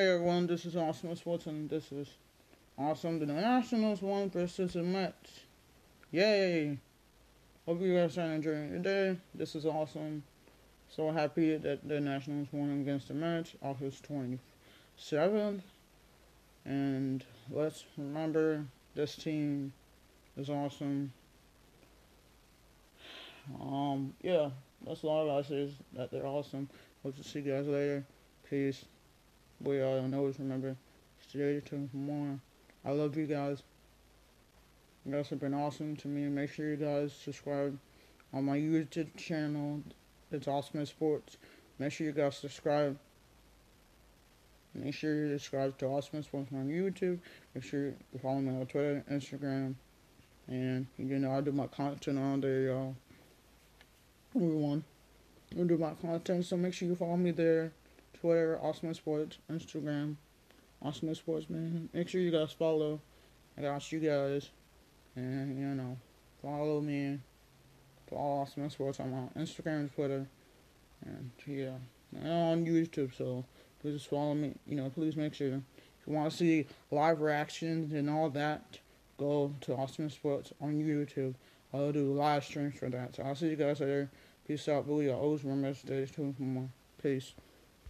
Hey everyone, this is Awesome Sports and this is Awesome. The Nationals won versus the Mets. Yay! Hope you guys are enjoying your day. This is awesome. So happy that the Nationals won against the Mets August 27th. And let's remember this team is awesome. Um, yeah, that's all I say is that they're awesome. Hope to see you guys later. Peace we all always remember, stay tuned for more. I love you guys. You guys have been awesome to me. Make sure you guys subscribe on my YouTube channel. It's Awesome Sports. Make sure you guys subscribe. Make sure you subscribe to Awesome Sports on YouTube. Make sure you follow me on Twitter, Instagram, and you know I do my content on there, y'all. Everyone, I do my content, so make sure you follow me there. Twitter, Awesome Sports, Instagram, Awesome Sports, man. Make sure you guys follow. I got you guys. And, you know, follow me. Follow Awesome Sports. I'm on Instagram and Twitter. And, yeah. And on YouTube, so please follow me. You know, please make sure. If you want to see live reactions and all that, go to Awesome Sports on YouTube. I'll do live streams for that. So I'll see you guys later. Peace out, Billy. I always remember to stay tuned for more. Peace.